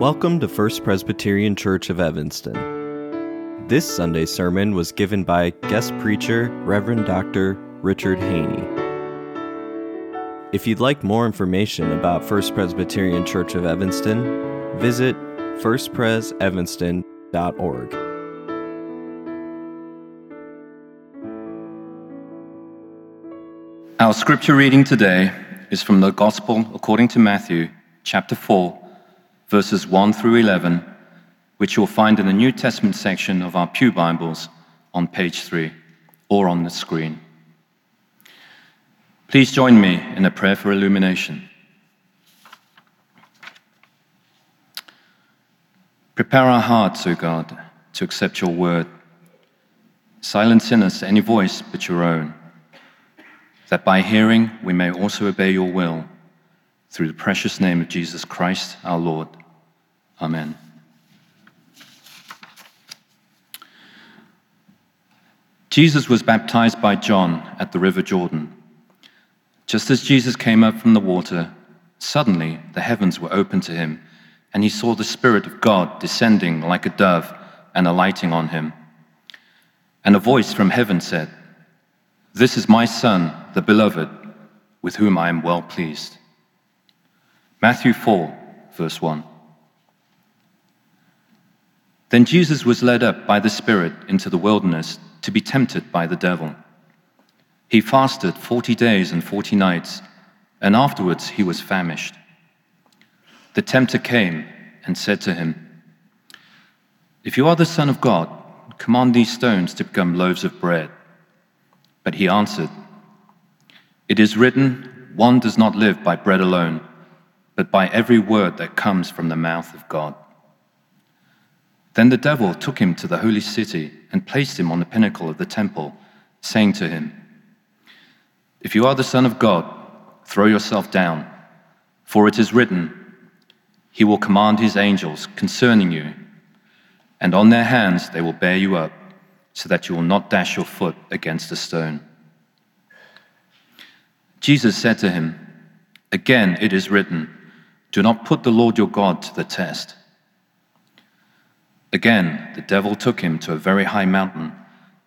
Welcome to First Presbyterian Church of Evanston. This Sunday sermon was given by guest preacher Reverend Dr. Richard Haney. If you'd like more information about First Presbyterian Church of Evanston, visit firstpresevanston.org. Our scripture reading today is from the Gospel according to Matthew, chapter 4, verses 1 through 11, which you'll find in the New Testament section of our Pew Bibles on page 3 or on the screen. Please join me in a prayer for illumination. Prepare our hearts, O God, to accept your word. Silence in us any voice but your own, that by hearing we may also obey your will through the precious name of Jesus Christ our Lord. Amen. Jesus was baptized by John at the river Jordan. Just as Jesus came up from the water, suddenly the heavens were opened to him, and he saw the Spirit of God descending like a dove and alighting on him. And a voice from heaven said, This is my Son, the Beloved, with whom I am well pleased. Matthew 4, verse 1. Then Jesus was led up by the Spirit into the wilderness to be tempted by the devil. He fasted 40 days and 40 nights, and afterwards he was famished. The tempter came and said to him, If you are the Son of God, command these stones to become loaves of bread. But he answered, It is written, One does not live by bread alone, but by every word that comes from the mouth of God. Then the devil took him to the holy city and placed him on the pinnacle of the temple, saying to him, If you are the Son of God, throw yourself down, for it is written, He will command His angels concerning you, and on their hands they will bear you up, so that you will not dash your foot against a stone. Jesus said to him, Again it is written, Do not put the Lord your God to the test. Again, the devil took him to a very high mountain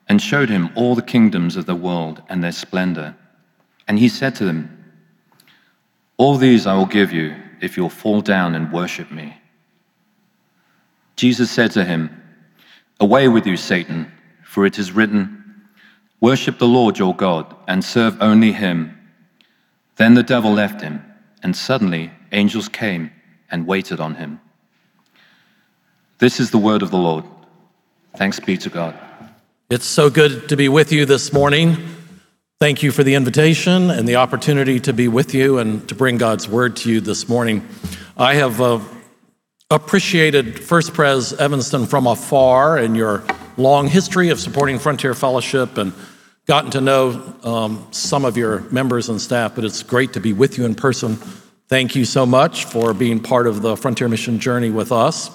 and showed him all the kingdoms of the world and their splendor. And he said to them, All these I will give you if you'll fall down and worship me. Jesus said to him, Away with you, Satan, for it is written, Worship the Lord your God and serve only him. Then the devil left him, and suddenly angels came and waited on him. This is the word of the Lord. Thanks be to God. It's so good to be with you this morning. Thank you for the invitation and the opportunity to be with you and to bring God's word to you this morning. I have uh, appreciated First Pres Evanston from afar and your long history of supporting Frontier Fellowship and gotten to know um, some of your members and staff, but it's great to be with you in person. Thank you so much for being part of the Frontier Mission journey with us.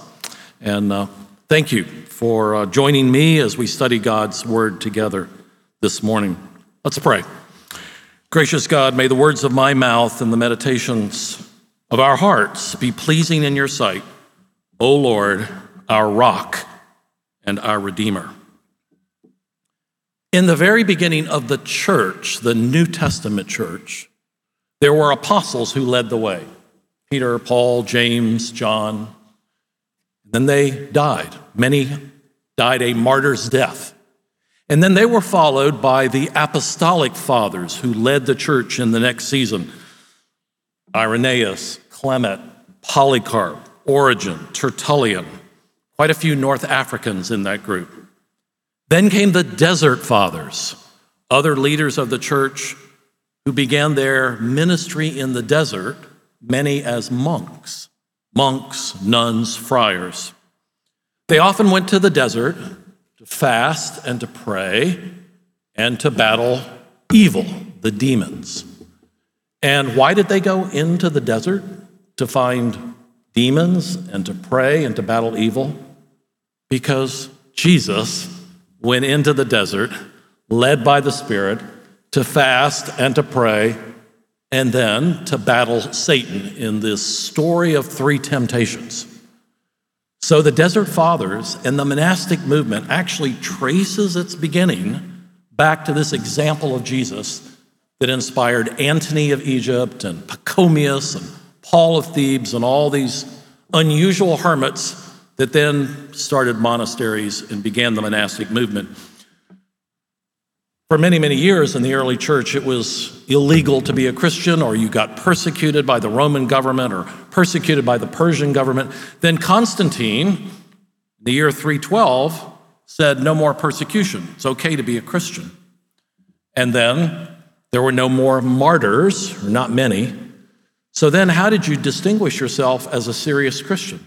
And uh, thank you for uh, joining me as we study God's Word together this morning. Let's pray. Gracious God, may the words of my mouth and the meditations of our hearts be pleasing in your sight, O Lord, our rock and our Redeemer. In the very beginning of the church, the New Testament church, there were apostles who led the way Peter, Paul, James, John, then they died. Many died a martyr's death. And then they were followed by the apostolic fathers who led the church in the next season Irenaeus, Clement, Polycarp, Origen, Tertullian, quite a few North Africans in that group. Then came the desert fathers, other leaders of the church who began their ministry in the desert, many as monks monks, nuns, friars. They often went to the desert to fast and to pray and to battle evil, the demons. And why did they go into the desert? To find demons and to pray and to battle evil? Because Jesus went into the desert, led by the Spirit, to fast and to pray and then to battle Satan in this story of three temptations. So the Desert Fathers and the monastic movement actually traces its beginning back to this example of Jesus that inspired Antony of Egypt and Pachomius and Paul of Thebes and all these unusual hermits that then started monasteries and began the monastic movement. For many, many years in the early church, it was illegal to be a Christian, or you got persecuted by the Roman government or persecuted by the Persian government. Then Constantine, in the year 312, said no more persecution. It's okay to be a Christian. And then there were no more martyrs, or not many. So then, how did you distinguish yourself as a serious Christian?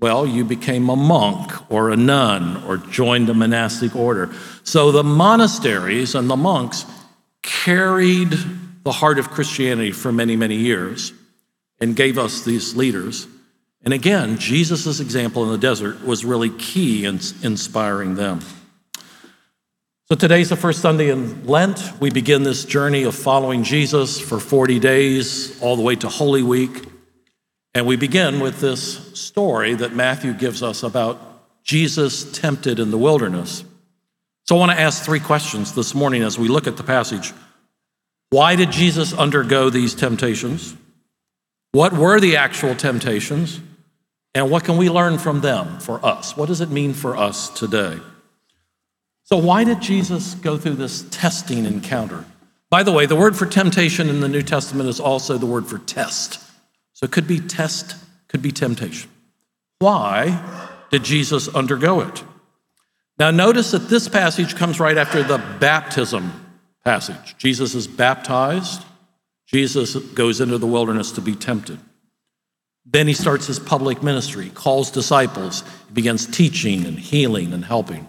Well, you became a monk or a nun or joined a monastic order. So the monasteries and the monks carried the heart of Christianity for many, many years and gave us these leaders. And again, Jesus' example in the desert was really key in inspiring them. So today's the first Sunday in Lent. We begin this journey of following Jesus for 40 days, all the way to Holy Week. And we begin with this story that Matthew gives us about Jesus tempted in the wilderness. So I want to ask three questions this morning as we look at the passage. Why did Jesus undergo these temptations? What were the actual temptations? And what can we learn from them for us? What does it mean for us today? So, why did Jesus go through this testing encounter? By the way, the word for temptation in the New Testament is also the word for test. So it could be test, could be temptation. Why did Jesus undergo it? Now, notice that this passage comes right after the baptism passage. Jesus is baptized, Jesus goes into the wilderness to be tempted. Then he starts his public ministry, calls disciples, he begins teaching and healing and helping.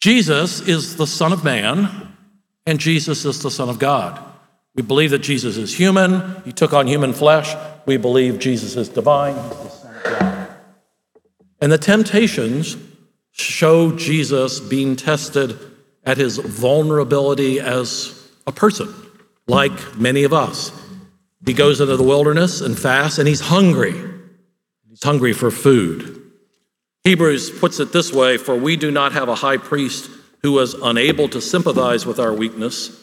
Jesus is the Son of Man, and Jesus is the Son of God. We believe that Jesus is human, he took on human flesh. We believe Jesus is divine, the. And the temptations show Jesus being tested at his vulnerability as a person, like many of us. He goes into the wilderness and fasts, and he's hungry. He's hungry for food. Hebrews puts it this way For we do not have a high priest who was unable to sympathize with our weakness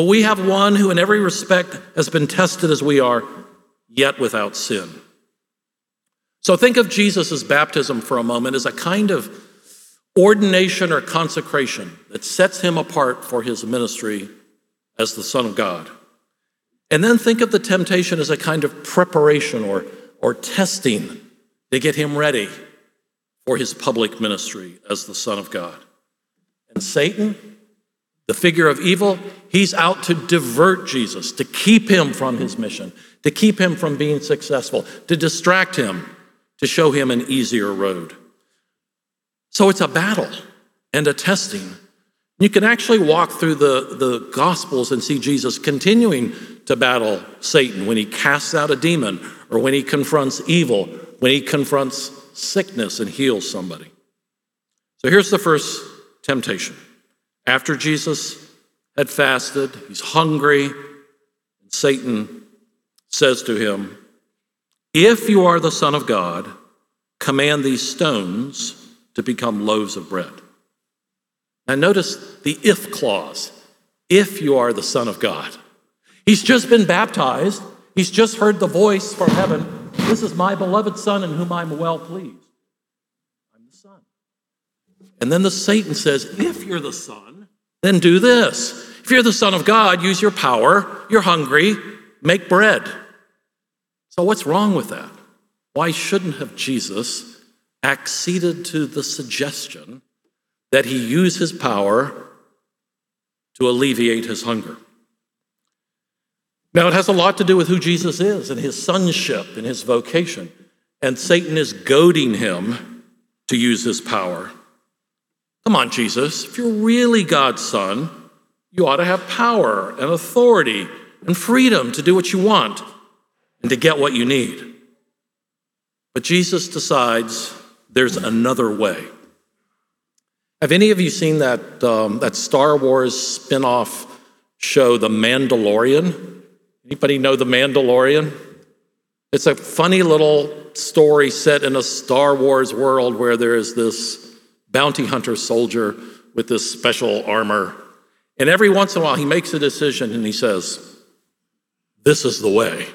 but we have one who, in every respect, has been tested as we are, yet without sin. So think of Jesus' baptism for a moment as a kind of ordination or consecration that sets him apart for his ministry as the Son of God. And then think of the temptation as a kind of preparation or, or testing to get him ready for his public ministry as the Son of God. And Satan, the figure of evil, he's out to divert Jesus, to keep him from his mission, to keep him from being successful, to distract him, to show him an easier road. So it's a battle and a testing. You can actually walk through the, the Gospels and see Jesus continuing to battle Satan when he casts out a demon or when he confronts evil, when he confronts sickness and heals somebody. So here's the first temptation. After Jesus had fasted, he's hungry, and Satan says to him, If you are the Son of God, command these stones to become loaves of bread. Now, notice the if clause if you are the Son of God. He's just been baptized, he's just heard the voice from heaven This is my beloved Son in whom I'm well pleased. I'm the Son. And then the Satan says, If you're the Son, then do this. If you're the Son of God, use your power. You're hungry, make bread. So, what's wrong with that? Why shouldn't have Jesus acceded to the suggestion that he use his power to alleviate his hunger? Now, it has a lot to do with who Jesus is and his sonship and his vocation. And Satan is goading him to use his power. Come on, Jesus, if you're really God's son, you ought to have power and authority and freedom to do what you want and to get what you need. But Jesus decides there's another way. Have any of you seen that, um, that Star Wars spin off show, The Mandalorian? Anybody know The Mandalorian? It's a funny little story set in a Star Wars world where there is this bounty hunter soldier with this special armor. And every once in a while, he makes a decision and he says, This is the way.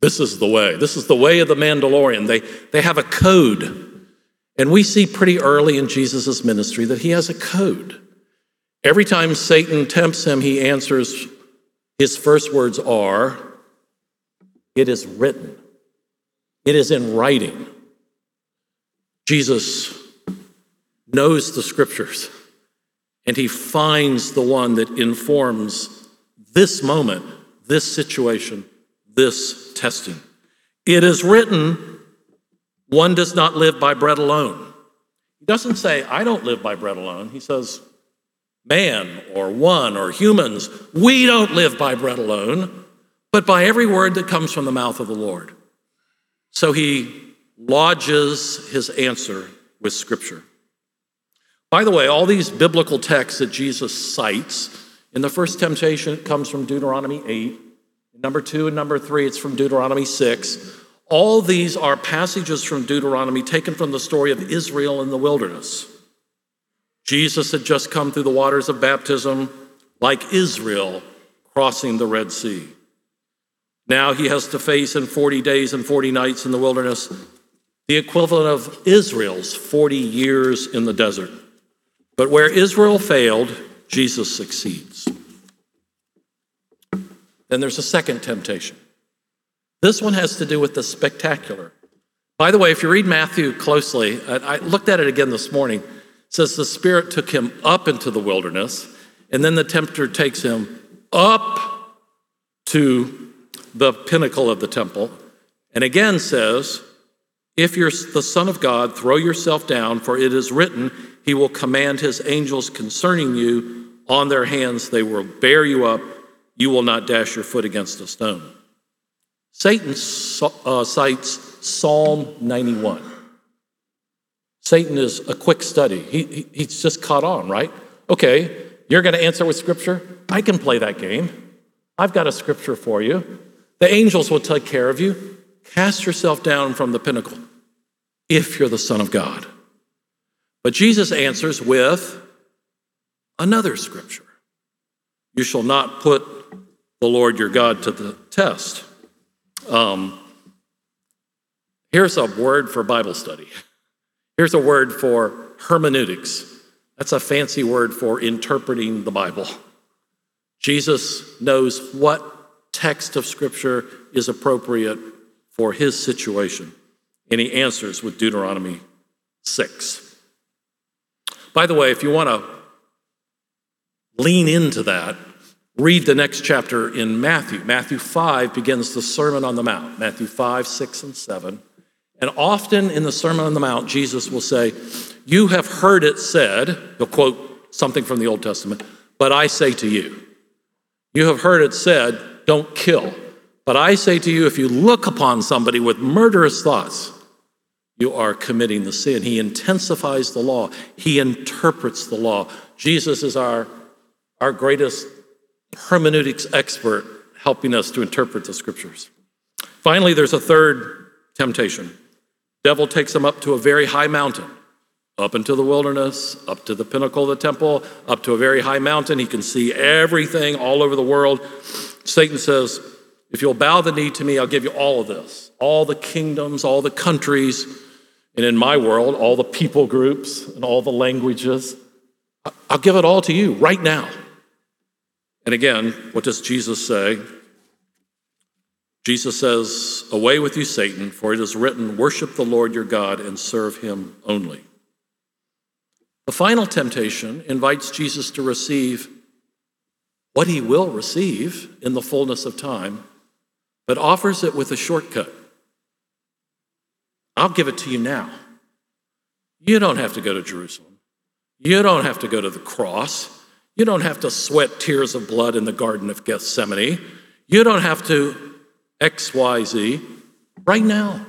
This is the way. This is the way of the Mandalorian. They, they have a code. And we see pretty early in Jesus' ministry that he has a code. Every time Satan tempts him, he answers, his first words are, It is written. It is in writing. Jesus knows the scriptures and he finds the one that informs this moment, this situation, this testing. It is written, one does not live by bread alone. He doesn't say, I don't live by bread alone. He says, man or one or humans, we don't live by bread alone, but by every word that comes from the mouth of the Lord. So he lodges his answer with Scripture. By the way, all these biblical texts that Jesus cites, in the first temptation, it comes from Deuteronomy 8. Number two and number three, it's from Deuteronomy 6. All these are passages from Deuteronomy taken from the story of Israel in the wilderness. Jesus had just come through the waters of baptism, like Israel crossing the Red Sea. Now he has to face in 40 days and 40 nights in the wilderness the equivalent of Israel's 40 years in the desert. But where Israel failed, Jesus succeeds. Then there's a second temptation. This one has to do with the spectacular. By the way, if you read Matthew closely, I looked at it again this morning. It says the Spirit took him up into the wilderness, and then the tempter takes him up to the pinnacle of the temple, and again says, If you're the Son of God, throw yourself down, for it is written, He will command His angels concerning you. On their hands they will bear you up, you will not dash your foot against a stone. Satan uh, cites Psalm 91. Satan is a quick study. He, he, he's just caught on, right? Okay, you're going to answer with scripture? I can play that game. I've got a scripture for you. The angels will take care of you. Cast yourself down from the pinnacle if you're the Son of God. But Jesus answers with another scripture You shall not put the Lord your God to the test. Um, here's a word for Bible study. Here's a word for hermeneutics. That's a fancy word for interpreting the Bible. Jesus knows what text of Scripture is appropriate for his situation. And he answers with Deuteronomy 6. By the way, if you want to lean into that, read the next chapter in Matthew. Matthew 5 begins the Sermon on the Mount, Matthew 5, 6, and 7. And often in the Sermon on the Mount, Jesus will say, You have heard it said, he'll quote something from the Old Testament, but I say to you. You have heard it said, don't kill. But I say to you, if you look upon somebody with murderous thoughts, you are committing the sin. He intensifies the law, he interprets the law. Jesus is our, our greatest hermeneutics expert, helping us to interpret the scriptures. Finally, there's a third temptation. Devil takes him up to a very high mountain, up into the wilderness, up to the pinnacle of the temple, up to a very high mountain. He can see everything all over the world. Satan says, If you'll bow the knee to me, I'll give you all of this all the kingdoms, all the countries, and in my world, all the people groups and all the languages. I'll give it all to you right now. And again, what does Jesus say? Jesus says, Away with you, Satan, for it is written, Worship the Lord your God and serve him only. The final temptation invites Jesus to receive what he will receive in the fullness of time, but offers it with a shortcut. I'll give it to you now. You don't have to go to Jerusalem. You don't have to go to the cross. You don't have to sweat tears of blood in the Garden of Gethsemane. You don't have to XYZ. Right now,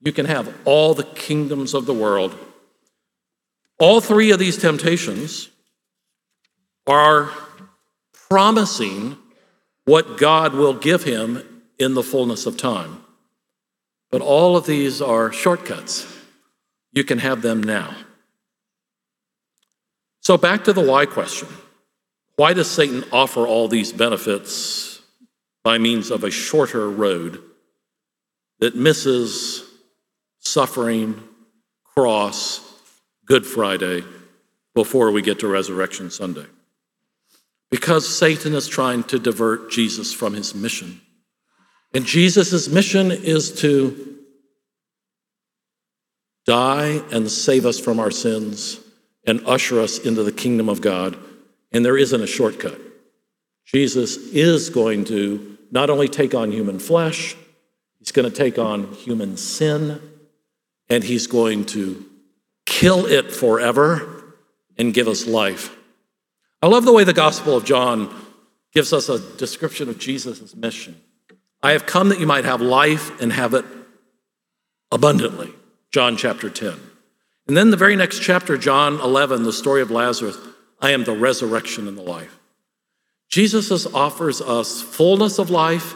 you can have all the kingdoms of the world. All three of these temptations are promising what God will give him in the fullness of time. But all of these are shortcuts. You can have them now. So, back to the why question why does Satan offer all these benefits by means of a shorter road that misses suffering, cross, Good Friday before we get to Resurrection Sunday? Because Satan is trying to divert Jesus from his mission. And Jesus' mission is to die and save us from our sins and usher us into the kingdom of God. And there isn't a shortcut. Jesus is going to not only take on human flesh, he's going to take on human sin, and he's going to kill it forever and give us life. I love the way the Gospel of John gives us a description of Jesus' mission. I have come that you might have life and have it abundantly. John chapter 10. And then the very next chapter, John 11, the story of Lazarus, I am the resurrection and the life. Jesus offers us fullness of life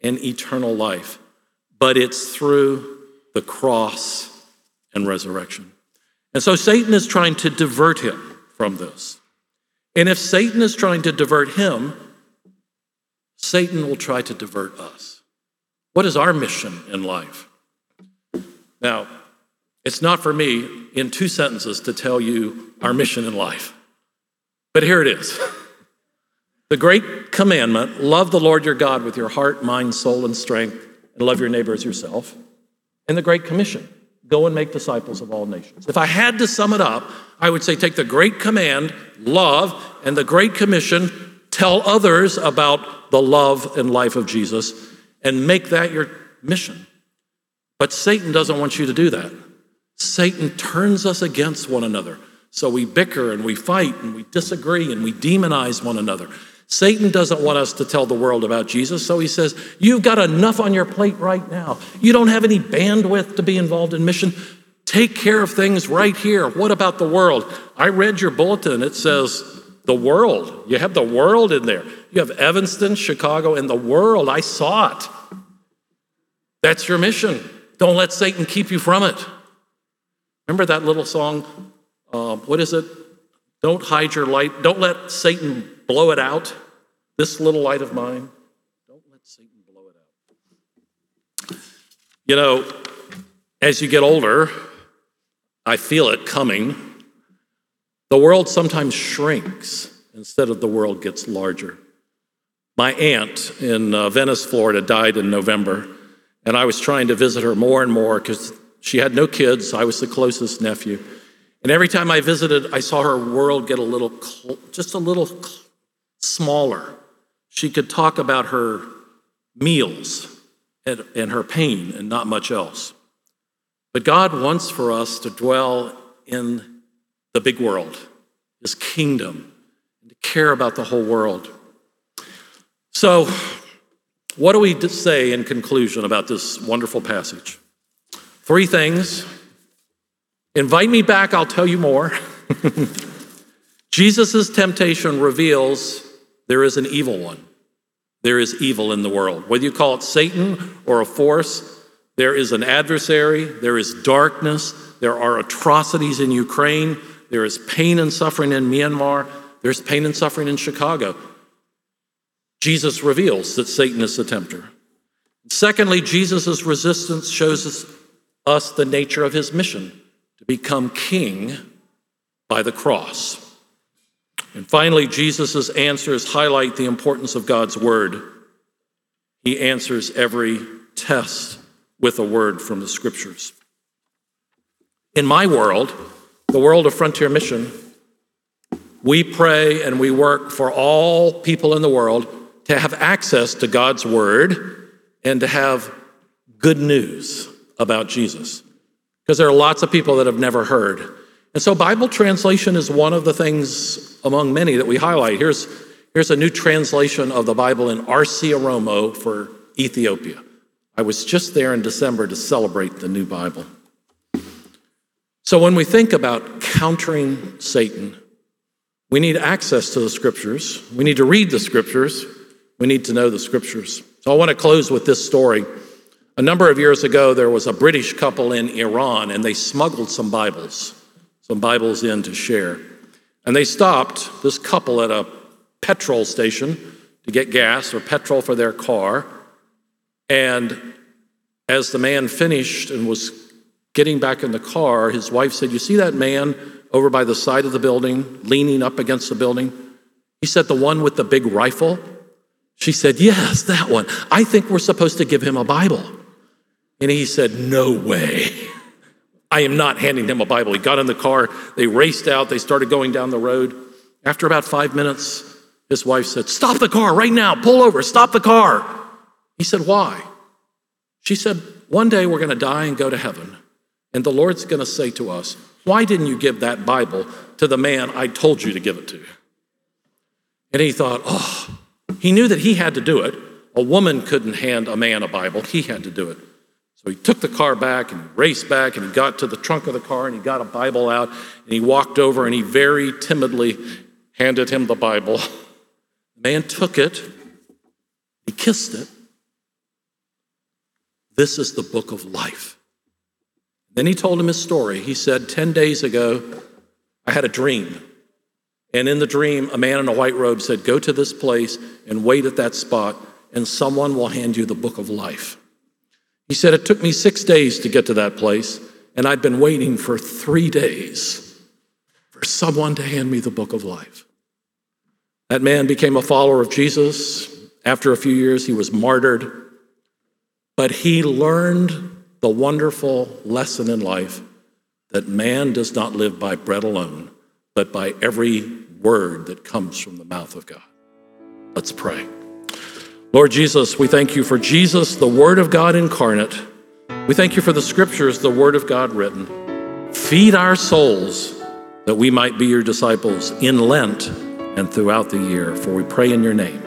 and eternal life, but it's through the cross and resurrection. And so Satan is trying to divert him from this. And if Satan is trying to divert him, Satan will try to divert us. What is our mission in life? Now, it's not for me in two sentences to tell you our mission in life, but here it is. The great commandment love the Lord your God with your heart, mind, soul, and strength, and love your neighbor as yourself. And the Great Commission go and make disciples of all nations. If I had to sum it up, I would say take the Great Command, love, and the Great Commission, tell others about the love and life of Jesus, and make that your mission. But Satan doesn't want you to do that. Satan turns us against one another. So we bicker and we fight and we disagree and we demonize one another. Satan doesn't want us to tell the world about Jesus, so he says, You've got enough on your plate right now. You don't have any bandwidth to be involved in mission. Take care of things right here. What about the world? I read your bulletin. It says the world. You have the world in there. You have Evanston, Chicago, and the world. I saw it. That's your mission. Don't let Satan keep you from it. Remember that little song? Uh, what is it? Don't hide your light. Don't let Satan blow it out. This little light of mine. Don't let Satan blow it out. You know, as you get older, I feel it coming. The world sometimes shrinks instead of the world gets larger. My aunt in uh, Venice, Florida, died in November, and I was trying to visit her more and more because she had no kids. I was the closest nephew. And every time I visited, I saw her world get a little, just a little smaller. She could talk about her meals and, and her pain and not much else. But God wants for us to dwell in the big world, His kingdom, and to care about the whole world. So, what do we say in conclusion about this wonderful passage? Three things. Invite me back, I'll tell you more. Jesus' temptation reveals there is an evil one. There is evil in the world. Whether you call it Satan or a force, there is an adversary, there is darkness, there are atrocities in Ukraine, there is pain and suffering in Myanmar, there's pain and suffering in Chicago. Jesus reveals that Satan is the tempter. Secondly, Jesus' resistance shows us the nature of his mission to become king by the cross. And finally, Jesus' answers highlight the importance of God's word. He answers every test with a word from the scriptures. In my world, the world of Frontier Mission, we pray and we work for all people in the world to have access to God's word and to have good news about Jesus because there are lots of people that have never heard. And so, Bible translation is one of the things among many that we highlight. Here's, here's a new translation of the Bible in RC Oromo for Ethiopia. I was just there in December to celebrate the new Bible. So, when we think about countering Satan, we need access to the scriptures. We need to read the scriptures. We need to know the scriptures. So, I want to close with this story A number of years ago, there was a British couple in Iran, and they smuggled some Bibles, some Bibles in to share. And they stopped this couple at a petrol station to get gas or petrol for their car. And as the man finished and was getting back in the car, his wife said, You see that man over by the side of the building, leaning up against the building? He said, The one with the big rifle? She said, Yes, that one. I think we're supposed to give him a Bible. And he said, No way. I am not handing him a Bible. He got in the car, they raced out, they started going down the road. After about five minutes, his wife said, Stop the car right now, pull over, stop the car. He said, Why? She said, One day we're going to die and go to heaven. And the Lord's going to say to us, Why didn't you give that Bible to the man I told you to give it to? And he thought, Oh, he knew that he had to do it. A woman couldn't hand a man a Bible, he had to do it. So he took the car back and raced back and he got to the trunk of the car and he got a Bible out and he walked over and he very timidly handed him the Bible. The man took it, he kissed it. This is the book of life. Then he told him his story. He said, 10 days ago, I had a dream. And in the dream, a man in a white robe said, Go to this place and wait at that spot, and someone will hand you the book of life. He said, It took me six days to get to that place, and I'd been waiting for three days for someone to hand me the book of life. That man became a follower of Jesus. After a few years, he was martyred, but he learned the wonderful lesson in life that man does not live by bread alone, but by every word that comes from the mouth of God. Let's pray. Lord Jesus, we thank you for Jesus, the Word of God incarnate. We thank you for the scriptures, the Word of God written. Feed our souls that we might be your disciples in Lent and throughout the year, for we pray in your name.